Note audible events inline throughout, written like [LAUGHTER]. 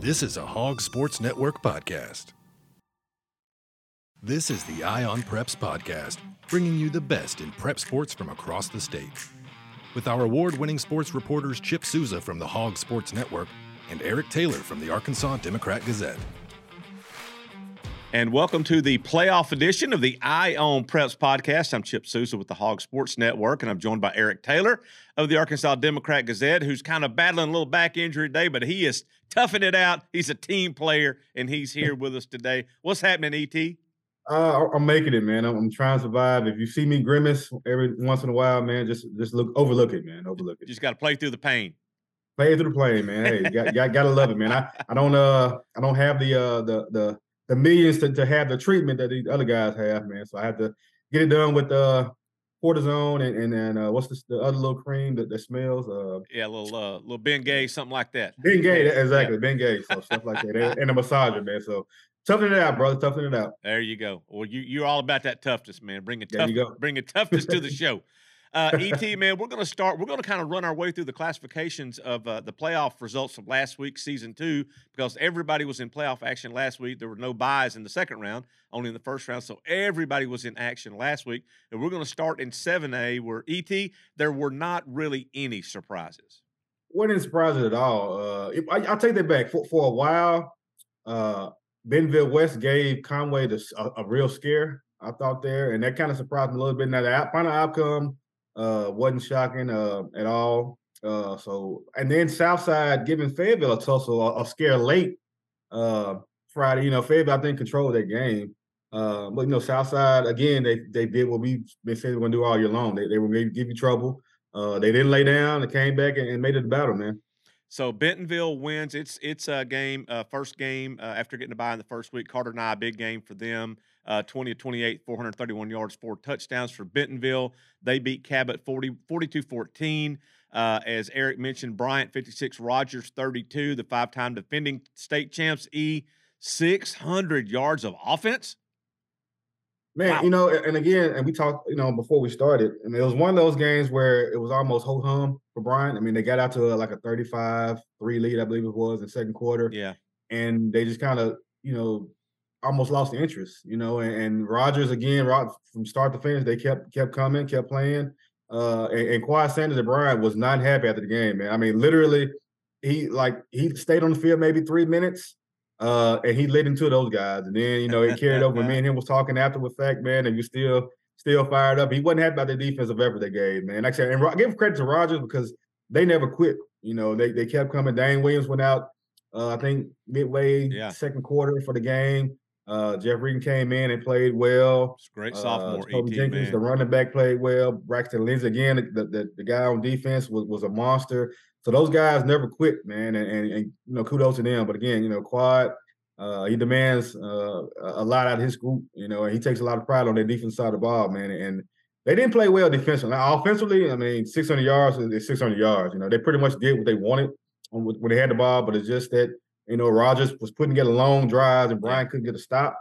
This is a Hog Sports Network podcast. This is the Eye on Preps podcast, bringing you the best in prep sports from across the state. With our award winning sports reporters Chip Souza from the Hog Sports Network and Erick Taylor from the Arkansas Democrat Gazette. And welcome to the playoff edition of the Eye on Preps podcast. I'm Chip Souza with the Hog Sports Network, and I'm joined by Erick Taylor of the Arkansas Democrat Gazette, who's kind of battling a little back injury today, but he is toughing it out. He's a team player, and he's here with us today. What's happening, ET? Uh, I'm making it, man. I'm, I'm, trying to survive. If you see me grimace every once in a while, man, just just look overlook it, man. Overlook it. Just got to play through the pain. Play through the pain, man. Hey, got, got gotta love it, man. I, I don't uh I don't have the uh the the the millions to, to have the treatment that these other guys have, man. So I had to get it done with uh cortisone and and then uh, what's the other little cream that, that smells? Uh, yeah, a little uh, little Bengay, something like that. Bengay, exactly, yeah. Bengay, so stuff like that, and, and a massager, man. So toughen it out, brother. Toughen it out. There you go. Well, you you're all about that toughness, man. Bring it tough, bring a toughness to the [LAUGHS] show. Uh, [LAUGHS] ET, man, we're going to start. We're going to kind of run our way through the classifications of uh, the playoff results from last week, season two, because everybody was in playoff action last week. There were no byes in the second round, only in the first round. So everybody was in action last week. And we're going to start in 7A, where ET, there were not really any surprises. Wasn't any surprises at all. Uh, I, will take that back. For, for a while, uh, Bentonville West gave Conway this, a, a, real scare, I thought there. And that kind of surprised me a little bit. Now, the final outcome uh, wasn't shocking uh, at all. Uh, so and then Southside giving Fayetteville a tussle, a, a scare late uh, Friday. You know, Fayetteville I think controlled that game. Uh, but you know, Southside again, they they did what we've been saying we're gonna do all year long. They they were gonna give you trouble. Uh, they didn't lay down. They came back and, and made it a battle, man. So Bentonville wins. It's it's a game, uh, first game uh, after getting a bye in the first week. Carter Nye, big game for them. Uh, 20 to 28, 431 yards, four touchdowns for Bentonville. They beat Cabot 40, 42 14. Uh, as Erick mentioned, Bryant 56, Rogers 32, the five time defending state champs, E 600 yards of offense. Man, wow. you know, and again, and we talked, you know, before we started, and it was one of those games where it was almost ho hum for Bryant. I mean, they got out to a, like a 35 3 lead, I believe it was, in second quarter. Yeah. And they just kind of, you know, almost lost the interest, you know. And, and Rogers again, from start to finish, they kept kept coming, kept playing. Uh, and, and Quad Sanders and Bryant was not happy after the game, man. I mean, literally, he like he stayed on the field maybe three minutes, uh, and he lit into those guys. And then you know it carried over. me and him was talking after the fact, man, and you still still fired up. He wasn't happy about the defensive effort they gave, man. Like I said, and I give credit to Rogers because they never quit. You know, they they kept coming. Dane Williams went out, uh, I think midway yeah. second quarter for the game. Uh, Jeff Regan came in and played well. It's great sophomore. Uh, Toby Jenkins, man. the running back, played well. Braxton Lindsay again, the, the, the guy on defense was, was a monster. So those guys never quit, man, and, and, and you know kudos to them. But again, you know, Quad, uh, he demands uh, a lot out of his group, you know, and he takes a lot of pride on their defense side of the ball, man. And they didn't play well defensively. Now, offensively, I mean, 600 yards is 600 yards. You know, they pretty much did what they wanted when they had the ball, but it's just that you know, Rogers was putting together long drives and Bryant couldn't get a stop.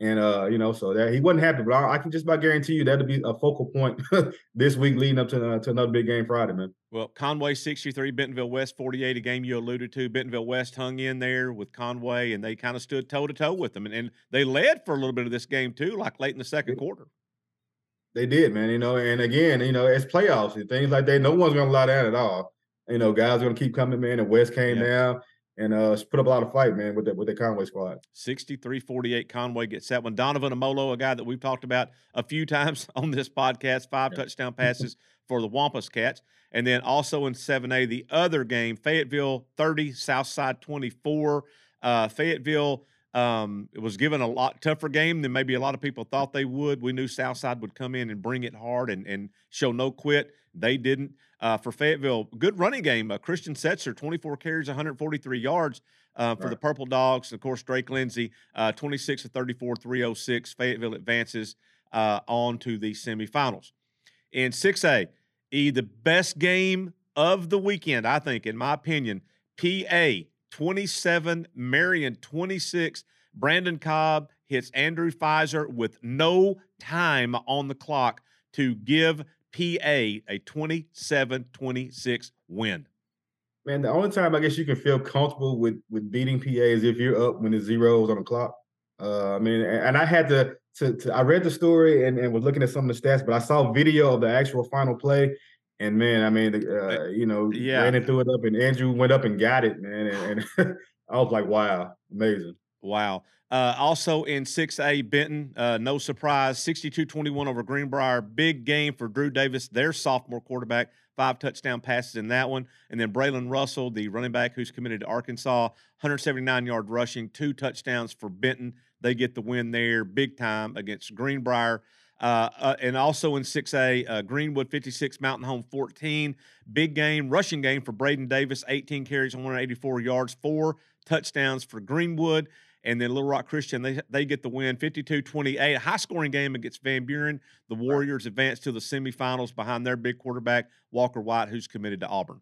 And uh, you know, so that he wasn't happy, but I, I can just about guarantee you that'll be a focal point [LAUGHS] this week leading up to uh, to another big game Friday, man. Well, Conway 63, Bentonville West 48, a game you alluded to. Bentonville West hung in there with Conway, and they kind of stood toe to toe with them, and, and they led for a little bit of this game too, like late in the second quarter. They did, man. You know, and again, you know, it's playoffs and things like that. No one's gonna lie down at all. You know, guys are gonna keep coming, man. And West came yeah. down and uh, put up a lot of fight, man, with the, with the Conway squad. 63-48, Conway gets that one. Donovan Amolo, a guy that we've talked about a few [LAUGHS] times on this podcast, five yeah. touchdown passes for the Wampus Cats. And then also in 7A, the other game, Fayetteville 30, Southside 24. Uh, Fayetteville um, it was given a lot tougher game than maybe a lot of people thought they would. We knew Southside would come in and bring it hard and, and show no quit. They didn't. Uh, for Fayetteville, good running game. Uh, Christian Setzer, 24 carries, 143 yards uh, for right. the Purple Dogs. Of course, Drake Lindsey, uh, 26 to 34, 306. Fayetteville advances uh, on to the semifinals. In 6A, E, the best game of the weekend, I think, in my opinion, PA 27, Marion 26. Brandon Cobb hits Andrew Pfizer with no time on the clock to give PA a 27 26 win. Man, the only time I guess you can feel comfortable with with beating PA is if you're up when the zeros on the clock. Uh, I mean, and I had to, to, to I read the story and, and was looking at some of the stats, but I saw video of the actual final play, and man, I mean, uh, you know, yeah. ran it threw it up, and Andrew went up and got it, man, and, and [LAUGHS] I was like, wow, amazing. Wow. Uh, also in 6A, Benton, uh, no surprise, 62 21 over Greenbrier. Big game for Drew Davis, their sophomore quarterback. Five touchdown passes in that one. And then Braylen Russell, the running back who's committed to Arkansas, 179 yard rushing, two touchdowns for Benton. They get the win there big time against Greenbrier. Uh, uh, and also in 6A, uh, Greenwood 56, Mountain Home 14. Big game, rushing game for Braden Davis, 18 carries, 184 yards, four touchdowns for Greenwood. And then Little Rock Christian, they, they get the win 52 28. High scoring game against Van Buren. The Warriors advance to the semifinals behind their big quarterback, Walker White, who's committed to Auburn.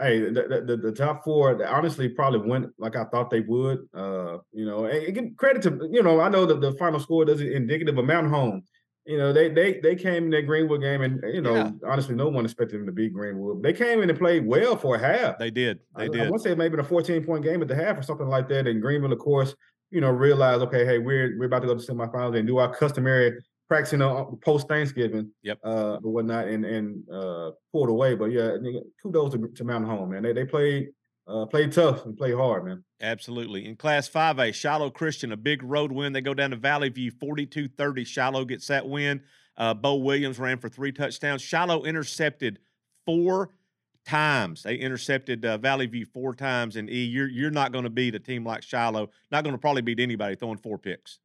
Hey, the, the, the top four honestly probably went like I thought they would. Uh, you know, and give credit to you know I know that the final score doesn't indicative of Mountain Home you know, they they they came in that Greenwood game, and you know, yeah. honestly, no one expected them to beat Greenwood. They came in and played well for a half. They did. They I, did. I want to say maybe a 14 point game at the half or something like that. And Greenwood, of course, you know, realized, okay, hey, we're we're about to go to semifinals and do our customary practice, you know, post Thanksgiving, yep, uh, or whatnot, and and uh, pulled away. But yeah, kudos to, to Mountain Home, man. They they played uh, play tough and play hard, man. Absolutely. In Class 5A, Shiloh Christian, a big road win. They go down to Valley View 42 30. Shiloh gets that win. Uh, Bo Williams ran for three touchdowns. Shiloh intercepted four times. They intercepted uh, Valley View four times. And E, you're you're not going to beat a team like Shiloh. Not going to probably beat anybody throwing four picks.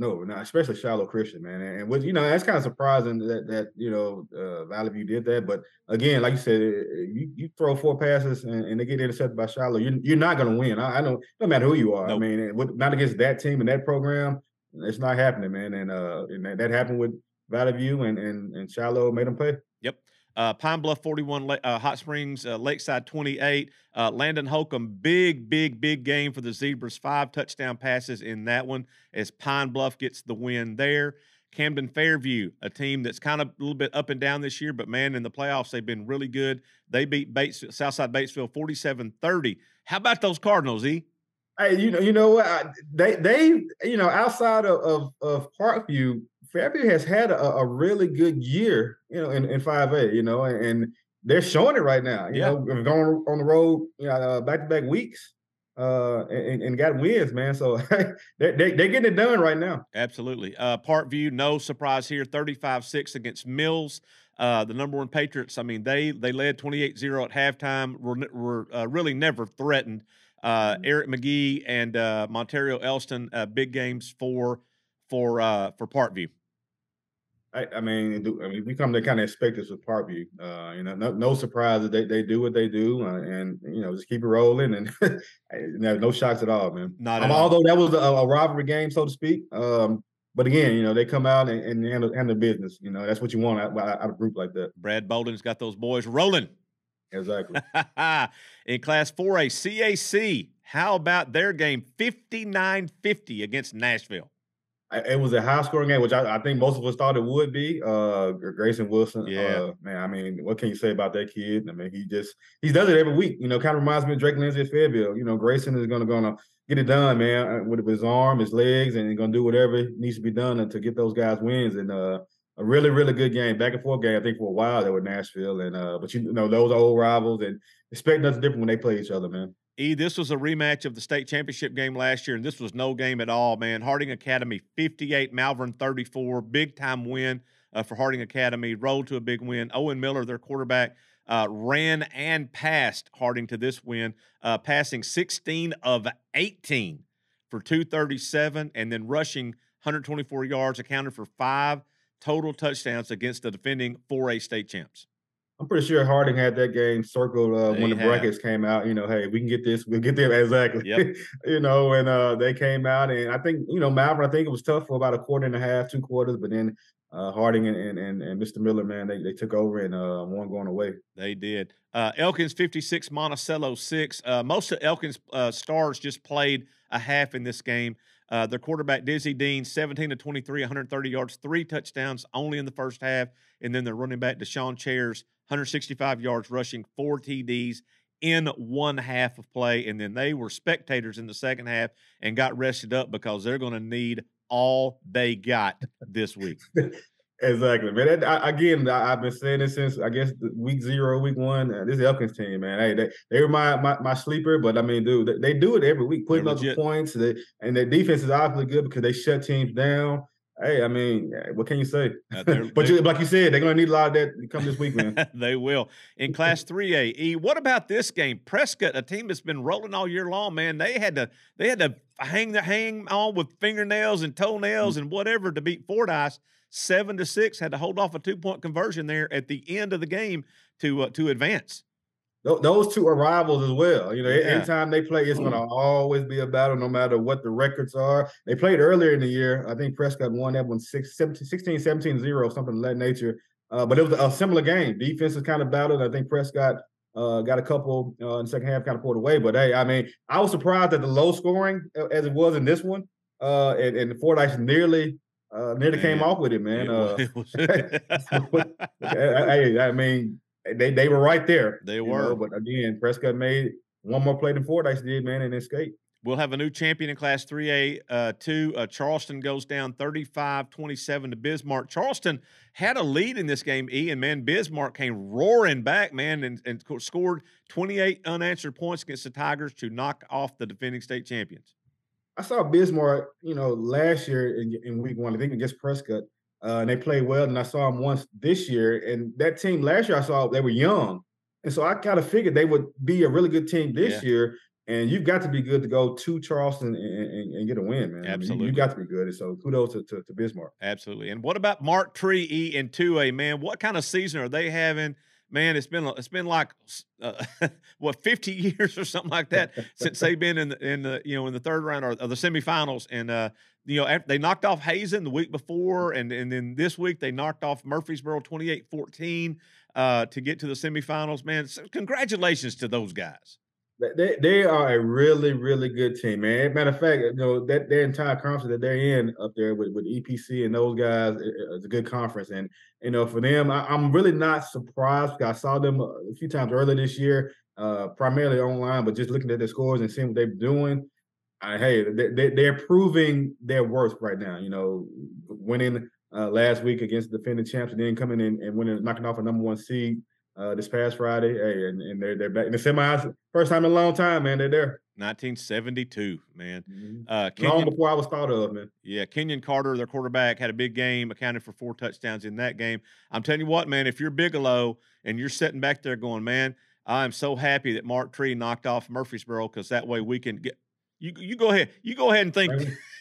No, especially Shiloh Christian, man. And, and you know, that's kind of surprising that that you know uh, Valley View did that. But again, like you said, you, you throw four passes and, and, they get intercepted by Shiloh, you're, you're not going to win. I, I don't no matter who you are. Nope. I mean, with, not against that team and that program, it's not happening, man. And uh, and that, that happened with Valley View and and, and Shiloh made them play. Yep. Uh, Pine Bluff 41, uh, Hot Springs, uh, Lakeside 28. Uh, Landon Holcomb, big, big, big game for the Zebras. Five touchdown passes in that one as Pine Bluff gets the win there. Camden Fairview, a team that's kind of a little bit up and down this year, but man, in the playoffs, they've been really good. They beat Bates, Southside Batesville 47 30. How about those Cardinals, E? Hey, you know, you know what? They, they, you know, outside of, of, of Parkview, Fairview has had a, a, really good year, you know, in, in 5A, you know, and, and they're showing it right now. You yeah. know, going on the road, you know, back to back weeks, uh, and, and got wins, man. So [LAUGHS] they, they, they're getting it done right now. Absolutely. Uh, Parkview, no surprise here, 35 6 against Mills. Uh, the number one Patriots, I mean, they they led 28 0 at halftime, were, were uh, really never threatened. Uh, mm-hmm. Eric McGee and uh, Montario Elston, uh, big games for for uh, for Parkview. I, I mean, I mean, we come to kind of expect this with Parkview. Uh, you know, no, no surprise that they, they do what they do, uh, and you know, just keep it rolling, and [LAUGHS] no, no shocks at all, man. Not um, although that was a, a, rivalry game, so to speak. Um, but again, you know, they come out and, and handle, handle business. You know, that's what you want out, out of a group like that. Brad Bolding's got those boys rolling. Exactly. [LAUGHS] In Class 4A, CAC, how about their game 59 50 against Nashville? It was a high scoring game, which I, I, think most of us thought it would be. Uh, Grayson Wilson, yeah, uh, man. I mean, what can you say about that kid? I mean, he just he does it every week. You know, kind of reminds me of Drake Lindsey at Fayetteville. You know, Grayson is gonna gonna get it done, man, uh, with his arm, his legs, and he's gonna do whatever needs to be done to get those guys wins. And uh, a really, really good game, back and forth game. I think for a while they were Nashville, and uh, but you know those are old rivals, and expect nothing different when they play each other, man. E, this was a rematch of the state championship game last year, and this was no game at all, man. Harding Academy 58, Malvern 34, big time win uh, for Harding Academy, rolled to a big win. Owen Miller, their quarterback, uh, ran and passed Harding to this win, uh, passing 16 of 18 for 237, and then rushing 124 yards, accounted for five total touchdowns against the defending 4A state champs. I'm pretty sure Harding had that game circled uh, when the have. brackets came out. You know, hey, we can get this, we'll get them [LAUGHS] exactly. Yep. [LAUGHS] you know, and uh, they came out, and I think you know Malvern. I think it was tough for about a quarter and a half, two quarters, but then uh, Harding and, and, and, Mr. Miller, man, they, they took over and uh, won going away. They did. Uh, Elkins 56, Monticello 6. Uh, most of Elkins uh, stars just played a half in this game. Uh, their quarterback, Dizzy Dean, 17 to 23, 130 yards, three touchdowns only in the first half. And then their running back, Deshaun Chairs, 165 yards rushing, four TDs in one half of play, and then they were spectators in the second half and got rested up because they're going to need all they got this week. [LAUGHS] Exactly, man. That, I, again, I, have been saying this since I guess week zero, week one. Uh, this is Elkins team, man. Hey, they they were my, my, my sleeper, but I mean, dude, they, they do it every week, putting up the points. They, and their defense is obviously good because they shut teams down. Hey, I mean, what can you say? Uh, [LAUGHS] but you, like you said, they're going to need a lot of that to come this week, man. [LAUGHS] they will. In Class 3A, E, what about this game? Prescott, a team that's been rolling all year long, man. They had to they had to hang the hang on with fingernails and toenails mm-hmm. and whatever to beat Fordyce seven to six. Had to hold off a two point conversion there at the end of the game to uh, to advance. Those two are rivals as well. You know, yeah. anytime they play, it's going to always be a battle, no matter what the records are. They played earlier in the year. I think Prescott won that one 16, 17 0, something of that nature. Uh, but it was a similar game. Defense is kind of battled. I think Prescott uh, got a couple uh, in the second half, kind of pulled away. But hey, I mean, I was surprised at the low scoring uh, as it was in this one. Uh, and, and Fordyce nearly uh, nearly man. came off with it, man. It uh, [LAUGHS] I, I, mean, they they were right there. They were. Know? But again, Prescott made one more play than Fordyce did, man, and escaped. We'll have a new champion in Class 3A. Uh, two, uh, Charleston goes down 35 27 to Bismarck. Charleston had a lead in this game, E, and man, Bismarck came roaring back, man, and, and scored 28 unanswered points against the Tigers to knock off the defending state champions. I saw Bismarck, you know, last year in, in week one, I think against Prescott, uh, and they played well. And I saw them once this year, and that team last year I saw they were young, and so I kind of figured they would be a really good team this yeah. year. And you've got to be good to go to Charleston and, and, and get a win, man. Absolutely, I mean, you, got to be good. And so kudos to, to, to Bismarck. Absolutely. And what about Marked Tree E and two A man? What kind of season are they having? Man, it's been it's been like uh, [LAUGHS] what fifty [LAUGHS] years or something like that since [LAUGHS] they've been in the in the you know in the third round or, or the semifinals, and uh, you know after, they knocked off Hazen the week before, and and then this week they knocked off Murfreesboro 28-14 uh, to get to the semifinals. Man, so congratulations to those guys. They they are a really really good team, man. Matter of fact, you know that their entire conference that they're in up there with, with EPC and those guys is a good conference, and you know for them, I, am really not surprised I saw them a few times earlier this year, uh, primarily online, but just looking at their scores and seeing what they're doing. Uh, hey, they, they're proving their worth right now. You know, winning uh, last week against the defending champs, and then coming in and winning, knocking off a number one seed uh, this past Friday. Hey, and, and they're they're back in the semis. First time in a long time, man. They're there. 1972, man. Mm-hmm. Uh, Kenyon, long before I was thought of, man. Yeah, Kenyon Carter, their quarterback, had a big game, accounted for four touchdowns in that game. I'm telling you what, man, if you're Bigelow and you're sitting back there going, man, I'm so happy that Marked Tree knocked off Murfreesboro because that way we can get. You you go ahead. You go ahead and think.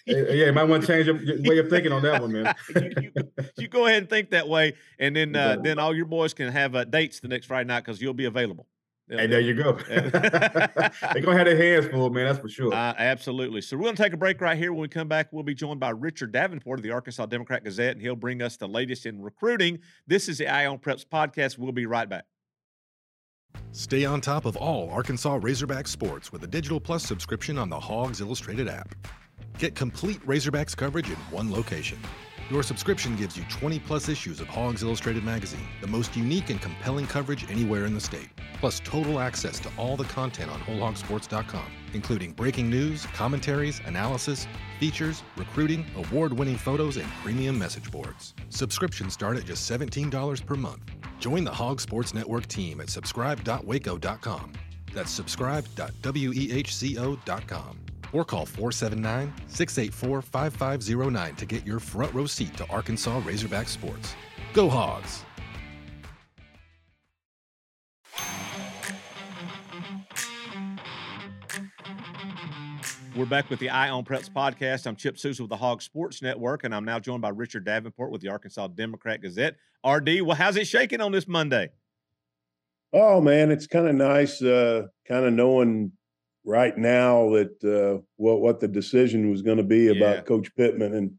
Yeah, you might want to change your, way of thinking on that one, man. [LAUGHS] you, you, you, go ahead and think that way, and then uh, then all your boys can have uh, dates the next Friday night because you'll be available. Hey, there you go. [LAUGHS] [LAUGHS] They're gonna have their hands full, man. That's for sure. Uh, absolutely. So we're gonna take a break right here. When we come back, we'll be joined by Richard Davenport of the Arkansas Democrat Gazette, and he'll bring us the latest in recruiting. This is the Eye on Preps podcast. We'll be right back. Stay on top of all Arkansas Razorback sports with a Digital Plus subscription on the Hogs Illustrated app. Get complete Razorbacks coverage in one location. Your subscription gives you 20 plus issues of Hogs Illustrated magazine, the most unique and compelling coverage anywhere in the state, plus total access to all the content on WholeHogSports.com, including breaking news, commentaries, analysis, features, recruiting, award winning photos, and premium message boards. Subscriptions start at just $17 per month. Join the Hog Sports Network team at subscribe.wehco.com. That's subscribe.wehco.com or call 479 684 5509 to get your front row seat to Arkansas Razorback sports. Go Hogs! We're back with the Eye on Preps podcast. I'm Chip Souza with the Hog Sports Network, and I'm now joined by Richard Davenport with the Arkansas Democrat Gazette. RD, well, how's it shaking on this Monday? Oh man, it's kind of nice, uh, kind of knowing right now that uh, what what the decision was going to be about. Coach Pittman, and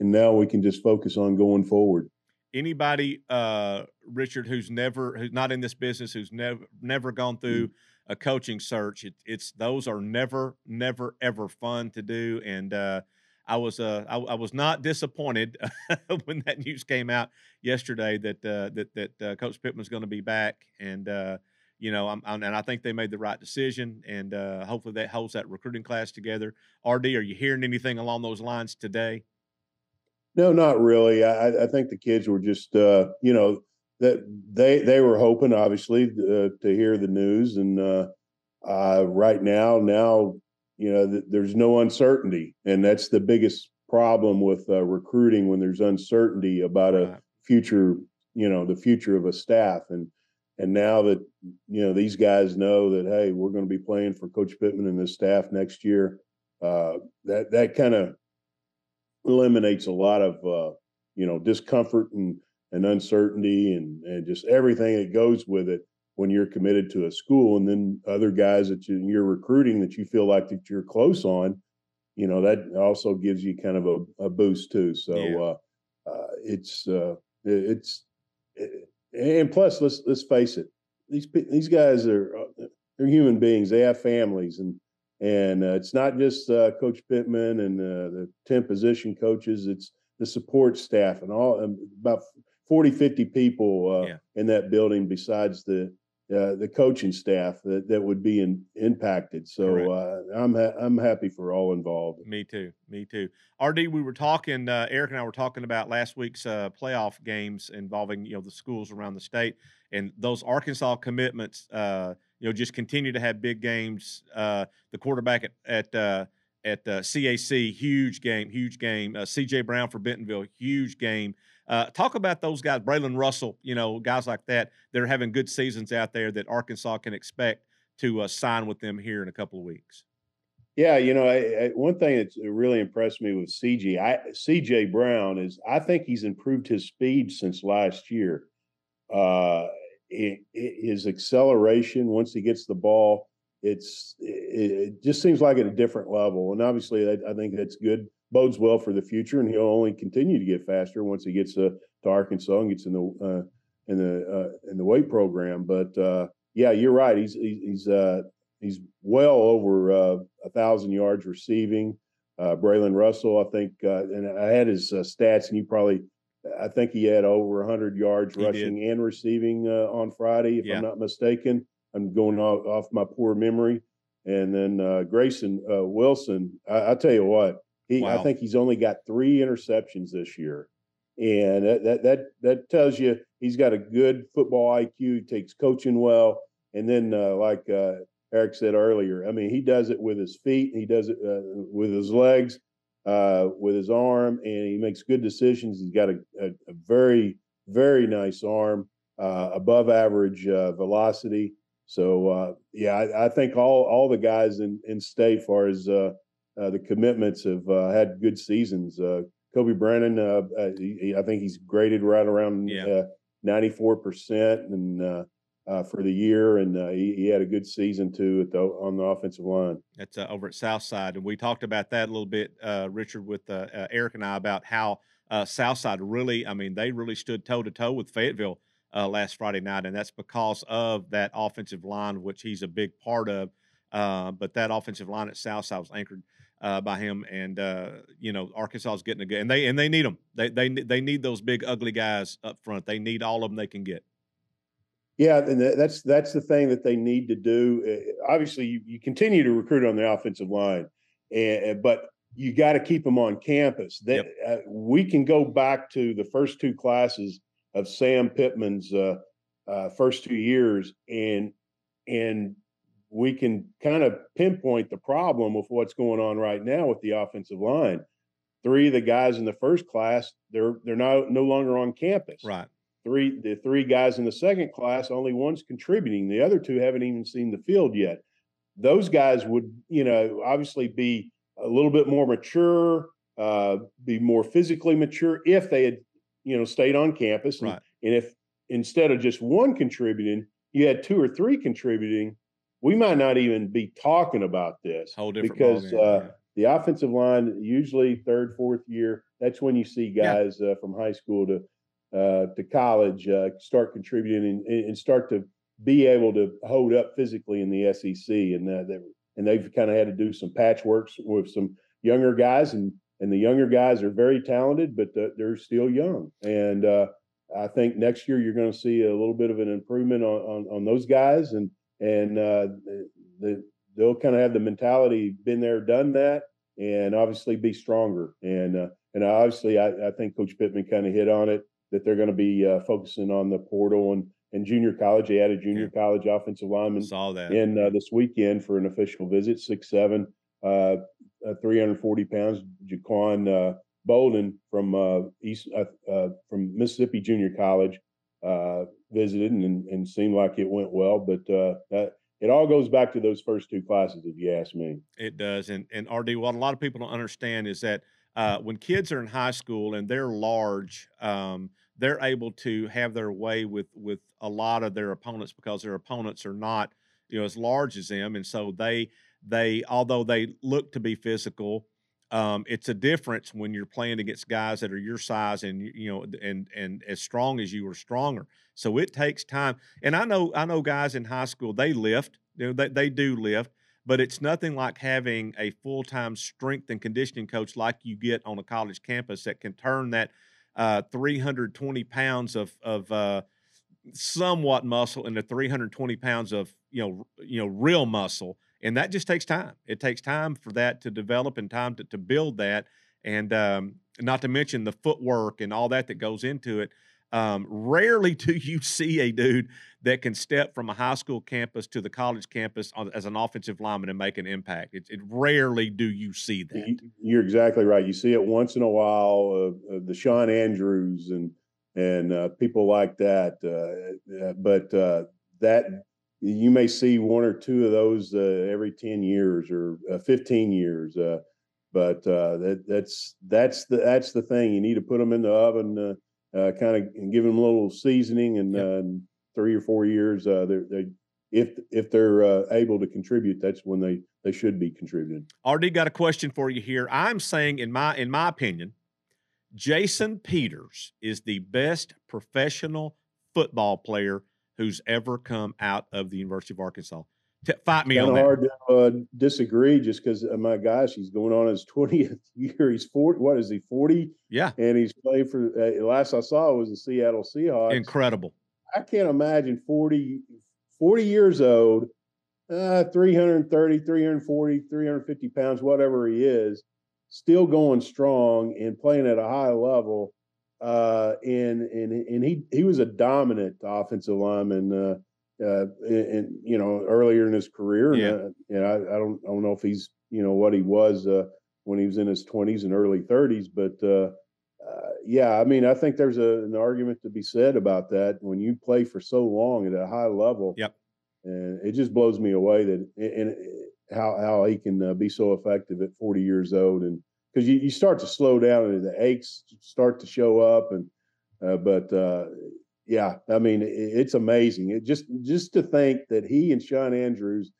and now we can just focus on going forward. Anybody, uh, Richard, who's never who's not in this business, who's never never gone through mm-hmm. a coaching search, it, it's those are never never ever fun to do, and uh, I was uh, I, I, was not disappointed [LAUGHS] when that news came out yesterday that uh, that that uh, Coach Pittman's going to be back, and uh, you know, I'm, I'm, and I think they made the right decision, and uh, hopefully that holds that recruiting class together. RD, are you hearing anything along those lines today? No, not really. I, I think the kids were just, uh, you know, that they they were hoping, obviously, uh, to hear the news, and uh, uh right now, now, you know, th- there's no uncertainty, and that's the biggest problem with uh, recruiting when there's uncertainty about a future, you know, the future of a staff, and and now that you know these guys know that hey, we're going to be playing for Coach Pittman and his staff next year, uh, that that kind of eliminates a lot of uh, you know discomfort and and uncertainty and and just everything that goes with it when you're committed to a school and then other guys that you, you're recruiting that you feel like that you're close on you know that also gives you kind of a, a boost too so yeah. uh, uh, it's uh, it's it, and plus let's let's face it these these guys are uh, they're human beings they have families and and uh, it's not just uh, Coach Pittman and uh, the 10 position coaches, it's the support staff and all um, about 40, 50 people uh, yeah. in that building besides the uh, the coaching staff that, that would be in, impacted. So uh, I'm ha- I'm happy for all involved. Me too. Me too. RD, we were talking. Erick and I were talking about last week's playoff games involving you know the schools around the state and those Arkansas commitments you know, just continue to have big games. Uh, the quarterback at at uh, at uh, CAC, huge game, huge game. Uh, C.J. Brown for Bentonville, huge game. Uh, talk about those guys, Braylen Russell, you know, guys like that that are having good seasons out there that Arkansas can expect to uh, sign with them here in a couple of weeks. Yeah, you know, I, I, one thing that's really impressed me with CJ, I, CJ Brown is I think he's improved his speed since last year. Uh, it, it, his acceleration once he gets the ball, it's it, it, just seems like at a different level. And obviously, I, I, think that's good, bodes well for the future, and he'll only continue to get faster once he gets to, to Arkansas and gets in the uh, in the uh, in the weight program. But uh, yeah, you're right. He's he's uh, he's well over uh, a thousand yards receiving. Uh, Braylen Russell, I think, and I had his stats, and you probably I think he had over 100 yards he rushing did. and receiving uh, on Friday, if yeah. I'm not mistaken. I'm going off, off my poor memory. And then uh, Grayson uh, Wilson, I, I, tell you what, he wow. I think he's only got three interceptions this year, and that, that that that tells you he's got a good football IQ. He takes coaching well, and then uh, like uh, Erick said earlier, I mean he does it with his feet, he does it uh, with his legs, uh, with his arm, and he makes good decisions. He's got a, a, a very, very nice arm, uh, above average uh, velocity. So uh, yeah, I, I, think all all the guys in in state, far as the commitments, have had good seasons. Kobe Brennan, he, I think he's graded right around ninety four percent, and uh, for the year, and uh, he, he, had a good season too the, on the offensive line. That's uh, over at Southside, and we talked about that a little bit, uh, Richard, with uh, uh, Erick and I about how Southside really, I mean, they really stood toe to toe with Fayetteville last Friday night, and that's because of that offensive line, which he's a big part of. but that offensive line at Southside was anchored by him, and you know Arkansas is getting a good, and they and they need them. They they they need those big ugly guys up front. They need all of them they can get. Yeah, and that's that's the thing that they need to do. Eh, obviously, you, you continue to recruit on the offensive line, and, but you got to keep them on campus. That yep. uh, we can go back to the first two classes of Sam Pittman's uh, uh, first two years, and and we can kind of pinpoint the problem with what's going on right now with the offensive line. Three of the guys in the first class, they're they're now no longer on campus. Right three the three guys in the second class only one's contributing the other two haven't even seen the field yet those guys would you know obviously be a little bit more mature uh, be more physically mature if they had you know stayed on campus and, right. and if instead of just one contributing you had two or three contributing we might not even be talking about this Whole because uh, the offensive line usually third fourth year that's when you see guys yeah. uh, from high school to uh, to college, uh, start contributing and, and, start to be able to hold up physically in the SEC. And uh, and they've kind of had to do some patchworks with some younger guys, and and the younger guys are very talented, but they're still young. And uh, I think next year you're going to see a little bit of an improvement on on, on those guys, and and uh, the, they'll kind of have the mentality, been there, done that, and obviously be stronger. And uh, and obviously, I, I think Coach Pittman kind of hit on it that they're going to be uh, focusing on the portal and and junior college. They added junior yeah. college offensive lineman. Saw that in uh, this weekend for an official visit, six seven, uh, uh 340 pounds. Jaquan uh, Bolden from uh, East from Mississippi Junior College visited and, and seemed like it went well. But that it all goes back to those first two classes, if you ask me. It does, and and RD, what a lot of people don't understand is that uh, when kids are in high school and they're large, um, they're able to have their way with with a lot of their opponents because their opponents are not you know as large as them, and so they they although they look to be physical. Um, it's a difference when you're playing against guys that are your size and you know and and as strong as you or stronger. So it takes time. And I know I know guys in high school they lift, you know they, they do lift, but it's nothing like having a full-time strength and conditioning coach like you get on a college campus that can turn that uh, 320 pounds of of uh, somewhat muscle into 320 pounds of you know you know real muscle and that just takes time it takes time for that to develop and time to, to build that and um, not to mention the footwork and all that that goes into it um, rarely [LAUGHS] do you see a dude that can step from a high school campus to the college campus on, as an offensive lineman and make an impact. It, it, rarely do you see that. You're exactly right. You see it once in a while. Uh, uh, the Shawn Andrews and and uh, people like that, uh, uh, but uh, that you may see one or two of those every ten years or fifteen years. but that, that's that's the that's the thing. You need to put them in the oven uh, kind of give them a little seasoning, and uh, three or four years, uh, they if if they're uh, able to contribute, that's when they they should be contributing. already got a question for you here. I'm saying, in my in my opinion, Jason Peters is the best professional football player who's ever come out of the University of Arkansas. T- fight me kind on that. hard to uh, disagree just because uh, my gosh, he's going on his [LAUGHS] 20th year. He's 40. What is he, 40? Yeah. And he's playing for, uh, last I saw was the Seattle Seahawks. Incredible. I can't imagine 40, 40 years old, uh, 330, 340, 350 pounds, whatever he is, still going strong and playing at a high level. Uh, and and and he he was a dominant offensive lineman. Uh, uh, and you know earlier in his career. Yeah, and, uh, and I, I, don't I don't know if he's you know what he was uh, when he was in his twenties and early thirties, but uh, uh, yeah, I mean I think there's a, an argument to be said about that when you play for so long at a high level. Yep, and it just blows me away that and how how he can uh, be so effective at 40 years old and because you, you start to slow down and the aches start to show up and uh, but uh, yeah, I mean, it's amazing. It just just to think that he and Shawn Andrews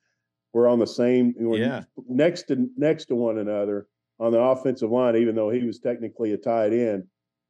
were on the same, know, yeah. next to next to one another on the offensive line, even though he was technically a tight end.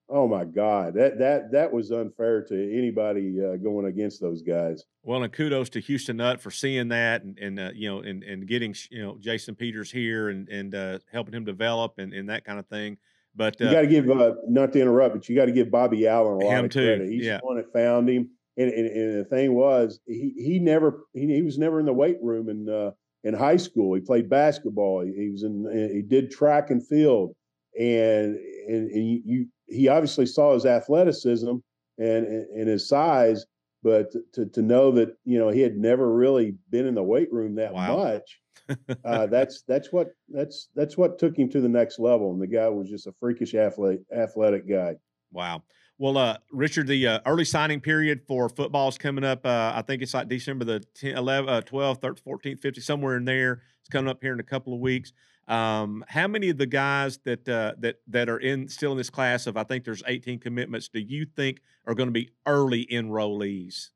Oh my God, that that that was unfair to anybody uh, going against those guys. Well, and kudos to Houston Nutt for seeing that, and, and uh, you know, and, and getting you know Jason Peters here and and uh, helping him develop and, and that kind of thing. But you got to give uh, not to interrupt, but you got to give Bobby Allen a lot of too. credit. He's yeah. the one that found him. And, and, and, the thing was, he he never he, he was never in the weight room in uh, in high school. He played basketball. He, he was in he did track and field, and and, and you he obviously saw his athleticism and and his size, but to to know that you know he had never really been in the weight room that wow. much [LAUGHS] uh, that's that's what that's that's what took him to the next level. And the guy was just a freakish athlete, athletic guy. Wow. Well, uh, Richard, the uh, early signing period for football is coming up. Uh, I think it's like December the 10, 11, uh, 12th, 13th, 14th, 15th, somewhere in there. It's coming up here in a couple of weeks. Um, how many of the guys that uh, that that are in still in this class of I think there's 18 commitments do you think are going to be early enrollees?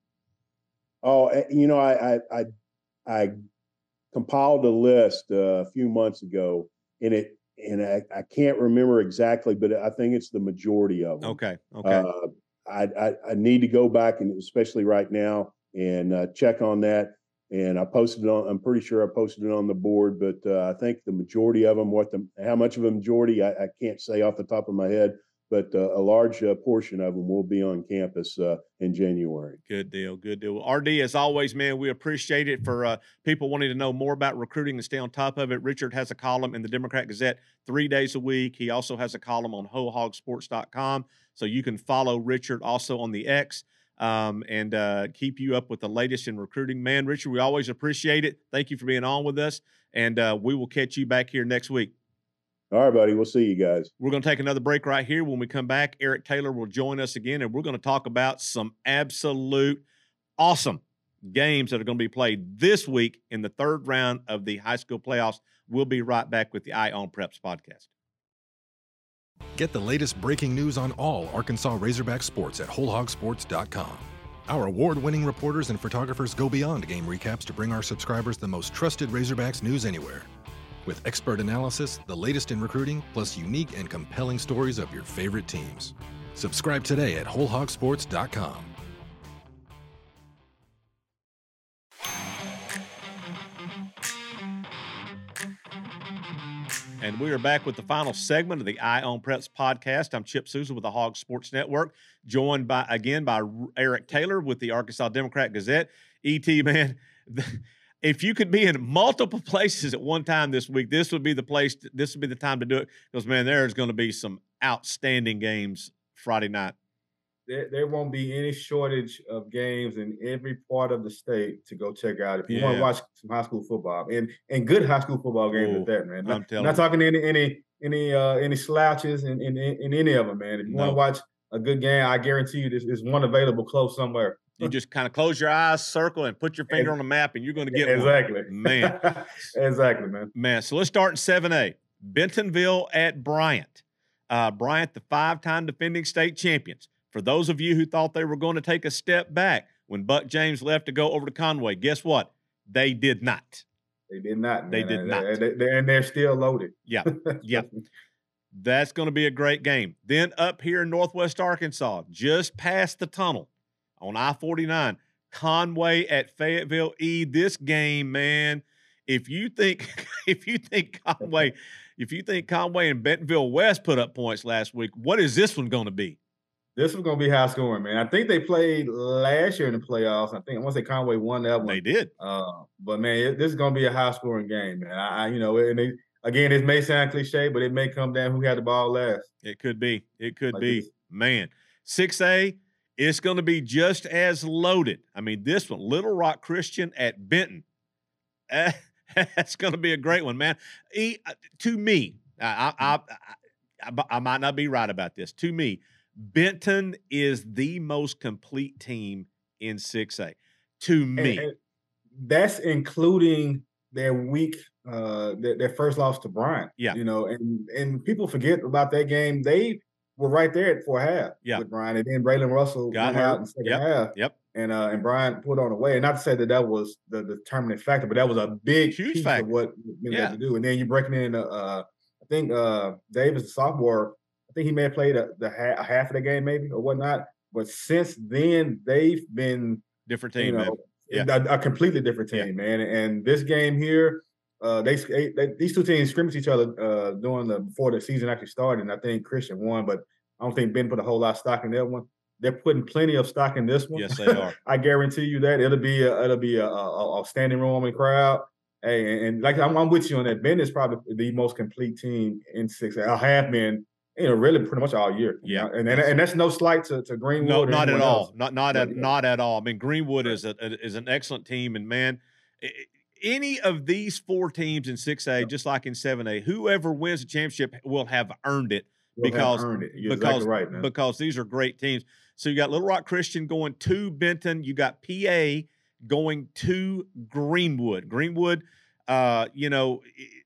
Oh, eh, you know, I I I, I compiled a list uh, a few months ago, and it and I, I, can't remember exactly, but I think it's the majority of them. Okay. Okay. Uh, I, I, I need to go back and especially right now and uh, check on that. And I posted it on. I'm pretty sure I posted it on the board, but uh, I think the majority of them, what the how much of a majority, I, I, can't say off the top of my head. but uh, a large uh, portion of them will be on campus uh, in January. Good deal. Good deal. RD, as always, man, we appreciate it for uh, people wanting to know more about recruiting and stay on top of it. Richard has a column in the Democrat Gazette three days a week. He also has a column on wholehogsports.com. So you can follow Richard also on the X um, and uh, keep you up with the latest in recruiting. Man, Richard, we always appreciate it. Thank you for being on with us. And uh, we will catch you back here next week. All right, buddy. We'll see you guys. We're going to take another break right here. When we come back, Erick Taylor will join us again, and we're going to talk about some absolute awesome games that are going to be played this week in the third round of the high school playoffs. We'll be right back with the Eye on Preps podcast. Get the latest breaking news on all Arkansas Razorback sports at WholeHogSports.com. Our award winning reporters and photographers go beyond game recaps to bring our subscribers the most trusted Razorbacks news anywhere with expert analysis, the latest in recruiting, plus unique and compelling stories of your favorite teams. Subscribe today at WholeHogSports.com. And we are back with the final segment of the Eye on Preps podcast. I'm Chip Souza with the Hog Sports Network, joined by again by Erick Taylor with the Arkansas Democrat Gazette. ET man, if you could be in multiple [LAUGHS] places at one time this week, this would be the place. This would be the time to do it because man, there's going to be some outstanding games Friday night. There, there, won't be any shortage of games in every part of the state to go check out if you yeah. want to watch some high school football and and good high school football games Ooh, at that man. Not, I'm not talking any any any uh, any slouches in, in in any of them, man. If you no. want to watch a good game, I guarantee you, there's, there's one available close somewhere. You just kind of close your eyes, circle, and put your [LAUGHS] finger on the map, and you're going to get exactly, one. man. [LAUGHS] exactly, man. Man, so let's start in seven A. Bentonville at Bryant. Uh, Bryant, the five-time defending state champions. For those of you who thought they were going to take a step back when Buck James left to go over to Conway, guess what? They did not. They did not. Man. They did not. They, they, and they're still loaded. Yeah, [LAUGHS] yeah. That's going to be a great game. Then up here in Northwest Arkansas, just past the tunnel, on I 49. Conway at Fayetteville E. This game, man. If you think [LAUGHS] if you think Conway, if you think Conway and Bentonville West put up points last week, what is this one going to be? This going to be high scoring, man. I think they played last year in the playoffs. I think I want to say Conway won that one. They did. Uh, but man, it, this is going to be a high scoring game, man. I, I you know, and they, again, it may sound cliche, but it may come down who had the ball last. It could be. It could like be. This. Man, six A it's going to be just as loaded. I mean, this one, Little Rock Christian at Benton. [LAUGHS] that's going to be a great one, man. Uh, to me, I, I, I, I, might not be right about this. To me, Benton is the most complete team in 6A. To me. And, and that's including their week, uh, their, their, first loss to Bryant. Yeah. You know, and and people forget about that game. They were right there at four half yeah. with Bryant. And then Braylen Russell got out in second yep. half. Yep. And uh, and Bryant put on away. And not to say that that was the, determining factor, but that was a big Huge factor. of what we yeah. to do. And then you're breaking in, uh, uh, I think uh, Davis, the sophomore, think he may have played a, the ha- half of the game maybe or whatnot. But since then, they've been different team, you know, yeah. a, a, completely different team, yeah. man. And this game here, uh, they, they, these two teams scrimmaged each other uh, during the before the season actually started. And I think Christian won, but I don't think Ben put a whole lot of stock in that one. They're putting plenty of stock in this one. Yes, they are. [LAUGHS] I guarantee you that it'll be a, it'll be a, a, a standing room in crowd. Hey, and, and like I'm, I'm, with you on that. Ben is probably the most complete team in six. I have been, you know, really pretty much all year. Yeah, and and, and that's no slight to, to Greenwood. No, not at all. Else. Not not at not at all. I mean, Greenwood is a, is an excellent team, and man, any of these four teams in six A, yeah. just like in seven A, whoever wins the championship will have earned it because because exactly right, man. because these are great teams. So you got Little Rock Christian going to Benton. You got PA going to Greenwood. Greenwood, uh, you know, it,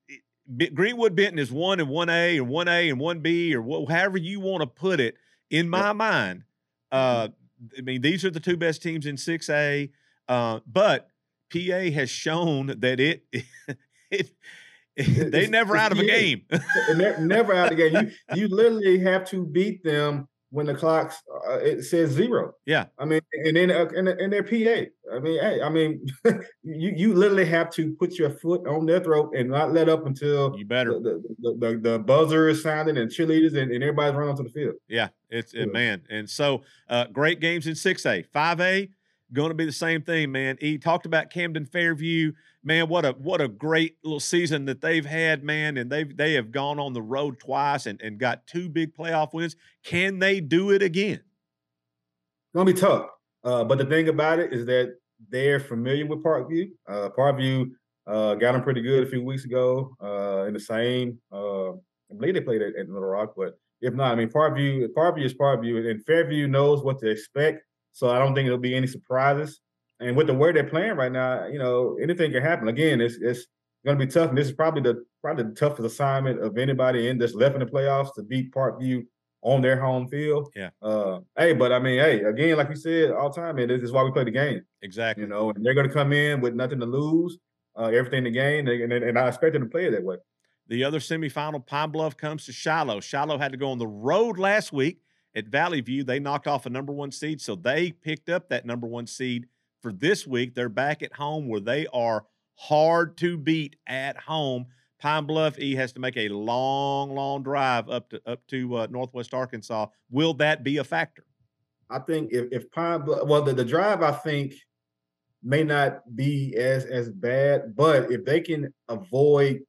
Greenwood Benton is one and one A and one A and one B or wh- however you want to put it. In my yep. mind, uh, mm-hmm. I mean these are the two best teams in six A. Uh, but PA has shown that it [LAUGHS] it they never out of a game. never out of a game. You [LAUGHS] you literally have to beat them when the clocks uh, it says zero. Yeah, I mean, and then uh, in, in their PA. I mean, hey, I mean, [LAUGHS] you you literally have to put your foot on their throat and not let up until you better the the, the, the buzzer is sounding and cheerleaders and, and everybody's running onto the field. Yeah, it's it, man, and so uh, great games in six A, five A going to be the same thing, man. He talked about Camden Fairview, man. What a what a great little season that they've had, man. And they've they have gone on the road twice and, and got two big playoff wins. Can they do it again? It's gonna be tough. Uh, but the thing about it is that they're familiar with Parkview. Uh, Parkview uh, got them pretty good a few weeks ago uh, in the same. Uh, I believe they played at, at Little Rock, but if not, I mean Parkview. Parkview is Parkview, and Fairview knows what to expect. So I don't think there'll be any surprises. And with the way they're playing right now, you know, anything can happen. Again, it's it's going to be tough. And this is probably the probably the toughest assignment of anybody in this left in the playoffs to beat Parkview on their home field. Yeah. Uh, hey, but I mean, hey, again, like you said all the time, man, this is why we play the game. Exactly. You know, and they're going to come in with nothing to lose, uh, everything to gain, and, and, and I expect them to play it that way. The other semifinal, Pine Bluff comes to Shiloh. Shiloh had to go on the road last week at Valley View. They knocked off a number one seed, so they picked up that number one seed for this week. They're back at home where they are hard to beat at home. Pine Bluff E has to make a long, long drive up to up to uh, Northwest Arkansas. Will that be a factor? I think if, if Pine Bluff, well, the, the drive I think may not be as as bad, but if they can avoid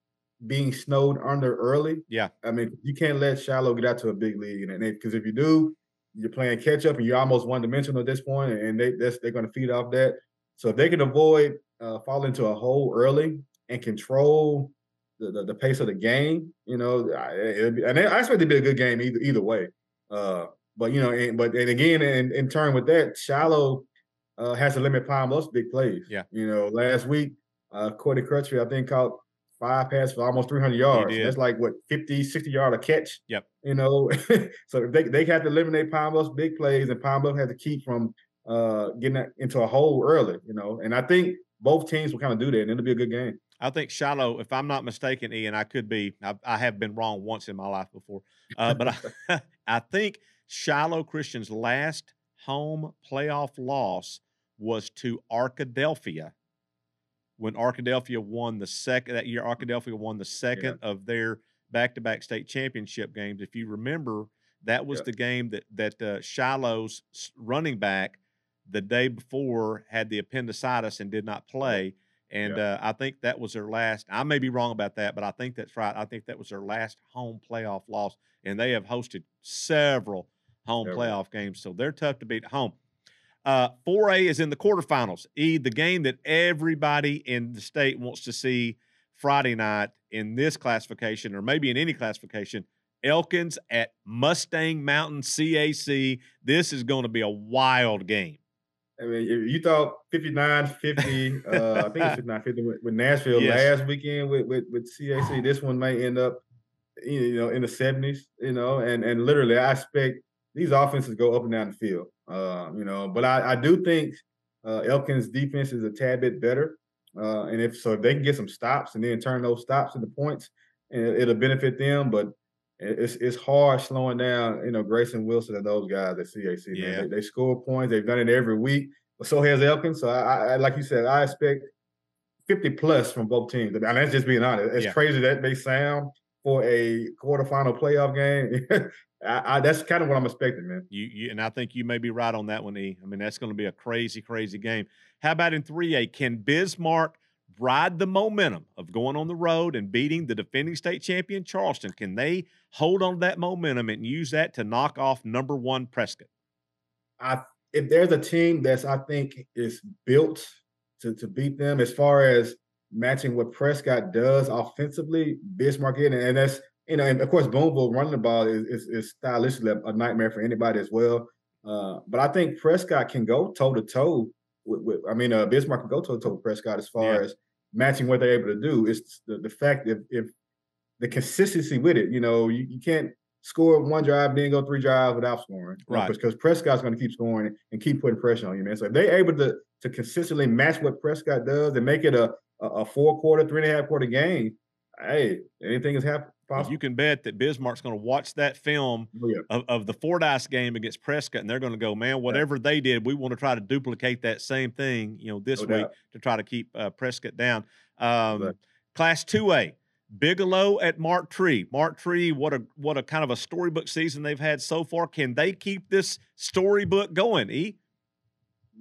being snowed under early. Yeah. I mean, you can't let Shiloh get out to a big league, and because if you do, you're playing catch up, and you're almost one dimensional at this point, and they that's, they're going to feed off that. So if they can avoid uh, falling into a hole early and control the, the, the pace of the game, you know, be, and I expect it to be a good game either either way. Uh, but you know, and, but and again, in, in turn with that, Shiloh uh, has to limit Pine Bluff's big plays. Yeah. You know, last week, uh, Cody Crutchfield, I think, caught five passes for almost 300 yards. That's like what 50, 60 yard a catch. Yep. You know, [LAUGHS] so they they have to eliminate Pine Bluff's big plays, and Pine Bluff had to keep from uh, getting into a hole early. You know, and I think both teams will kind of do that, and it'll be a good game. I think Shiloh, if I'm not mistaken, Ian, I could be. I, I have been wrong once in my life before, uh, but I, [LAUGHS] I think Shiloh Christian's last home playoff loss was to Arkadelphia when Arkadelphia won the second that year. Arkadelphia won the second yeah. of their back-to-back state championship games. If you remember, that was yeah. the game that that uh, Shiloh's running back the day before had the appendicitis and did not play. And yeah. uh, I think that was their last. I may be wrong about that, but I think that's right. I think that was their last home playoff loss, and they have hosted several home playoff games, so they're tough to beat at home. Uh, 4A is in the quarterfinals. E, the game that everybody in the state wants to see Friday night in this classification, or maybe in any classification. Elkins at Mustang Mountain CAC. This is going to be a wild game. I mean, you thought 59 50, uh, I think it's [LAUGHS] 59 50 with, with Nashville yes. last weekend with, with, with CAC. This one may end up, you know, in the 70s, you know, and, and literally, I expect these offenses go up and down the field. Uh, you know, but I, I do think uh, Elkins' defense is a tad bit better. Uh, and if so, if they can get some stops and then turn those stops into points, it, will benefit them. But it's it's hard slowing down, you know, Grayson Wilson and those guys at CAC. Yeah. They, they, score points. They've done it every week. But so has Elkins. So I, I like you said, I expect 50 plus from both teams. And that's just being honest. As yeah. crazy that may sound for a quarterfinal playoff game, [LAUGHS] I, I, that's kind of what I'm expecting, man. You, you, and I think you may be right on that one, E. I mean, that's going to be a crazy, crazy game. How about in 3A? Can Bismarck ride the momentum of going on the road and beating the defending state champion Charleston? Can they hold on to that momentum and use that to knock off number one Prescott? I if there's a team that's I think is built to to beat them as far as matching what Prescott does offensively, Bismarck in, and that's you know, and of course, Boonville running the ball is, is, is stylistically a nightmare for anybody as well. Uh, but I think Prescott can go toe to toe with, I mean, uh, Bismarck can go toe to toe with Prescott as far yeah. as matching what they're able to do. It's the, the fact if, if the consistency with it, you know, you, you can't score one drive, then go three drives without scoring. Right. Because Prescott's going to keep scoring and keep putting pressure on you, man. So if they're able to to consistently match what Prescott does and make it a, a, four quarter, three and a half quarter game, hey, anything is happen, you can bet that Bismarck's going to watch that film Oh, yeah. of, of the Fordyce game against Prescott, and they're going to go, man, whatever they did, we want to try to duplicate that same thing, you know, this No week doubt. to try to keep uh, Prescott down. Um. Class two A, Bigelow at Marked Tree. Marked Tree, what a what a kind of a storybook season they've had so far. Can they keep this storybook going? E.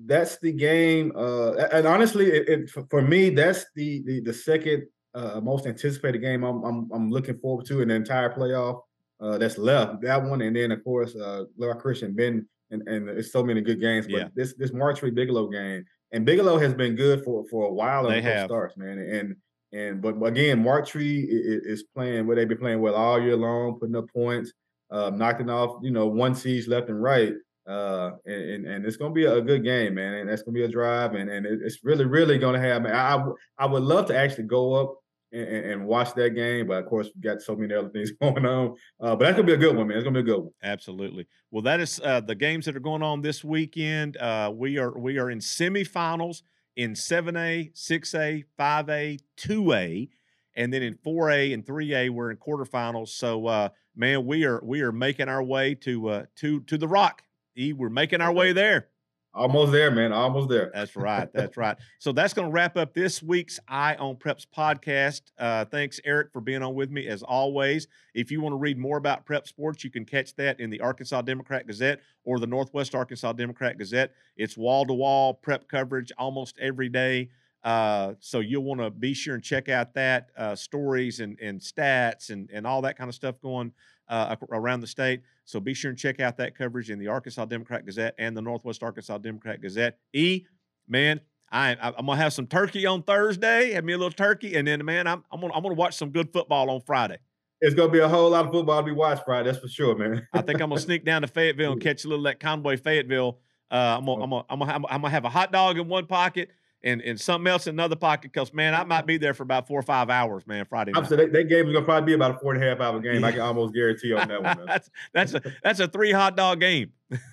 that's the game. Uh, and honestly, it, it, for- for me, that's the the, the second uh, most anticipated game I'm, I'm I'm looking forward to in the entire playoff uh, that's left. That one, and then of course, uh, Christian Ben, and and it's so many good games. But Yeah. this this March Bigelow game, and Bigelow has been good for for a while. They in have. starts, man, and. And but again, Marked Tree is playing where they've been playing well all year long, putting up points, uh, knocking off you know one seeds left and right. Uh, and, and and it's gonna be a good game, man. And that's gonna be a drive, and and it- it's really really gonna have. Man, I- I would love to actually go up and, and, watch that game, but of course we got so many other things [LAUGHS] going on. Uh, but that's gonna be a good one, man. It's gonna be a good one. Absolutely. Well, that is uh, the games that are going on this weekend. Uh, we are we are in semifinals in 7A, 6A, 5A, 2A, and then in 4A and 3A we're in quarterfinals. So, uh, man, we are we are making our way to uh, to to the Rock. E, we're making our way there. Almost there, man. Almost there. That's right. That's right. So that's going to wrap up this week's Eye on Preps podcast. Uh, thanks, Erick, for being on with me as always. If you want to read more about prep sports, you can catch that in the Arkansas Democrat Gazette or the Northwest Arkansas Democrat Gazette. It's wall to wall prep coverage almost every day. Uh, so you'll want to be sure and check out that uh, stories and, and stats and, and all that kind of stuff going uh, around the state. So be sure and check out that coverage in the Arkansas Democrat Gazette and the Northwest Arkansas Democrat Gazette. E, man, I, I'm gonna have some turkey on Thursday. Have me a little turkey, and then man, I'm I'm gonna I'm gonna watch some good football on Friday. It's gonna be a whole lot of football to be watched Friday. That's for sure, man. I think I'm gonna [LAUGHS] sneak down to Fayetteville and catch a little of that Conway Fayetteville. Uh, I'm gonna, I'm gonna I'm gonna I'm gonna have a hot dog in one pocket and and something else in another pocket. Cause man, I might be there for about four or five hours, man. Friday night. I'm that, game is gonna probably be about a four and a half hour game. I can almost guarantee on that one, [LAUGHS] man. that's that's a that's a three hot dog game.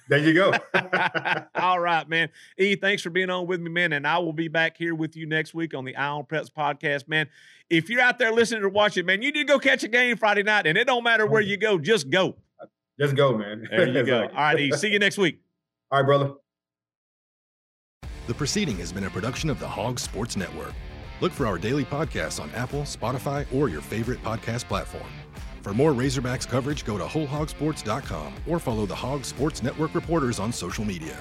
There you go. [LAUGHS] All right, man. E, thanks for being on with me, man. And I will be back here with you next week on the Eye on Preps podcast, man. If you're out there listening or watching, man, you need to go catch a game Friday night, and it don't matter where mm. you go, just go. Just go, man. There you [LAUGHS] go. All right, E. See you next week. All right, brother. The proceeding has been a production of the Hog Sports Network. Look for our daily podcasts on Apple, Spotify, or your favorite podcast platform. For more Razorbacks coverage, go to wholehogsports.com or follow the Hog Sports Network reporters on social media.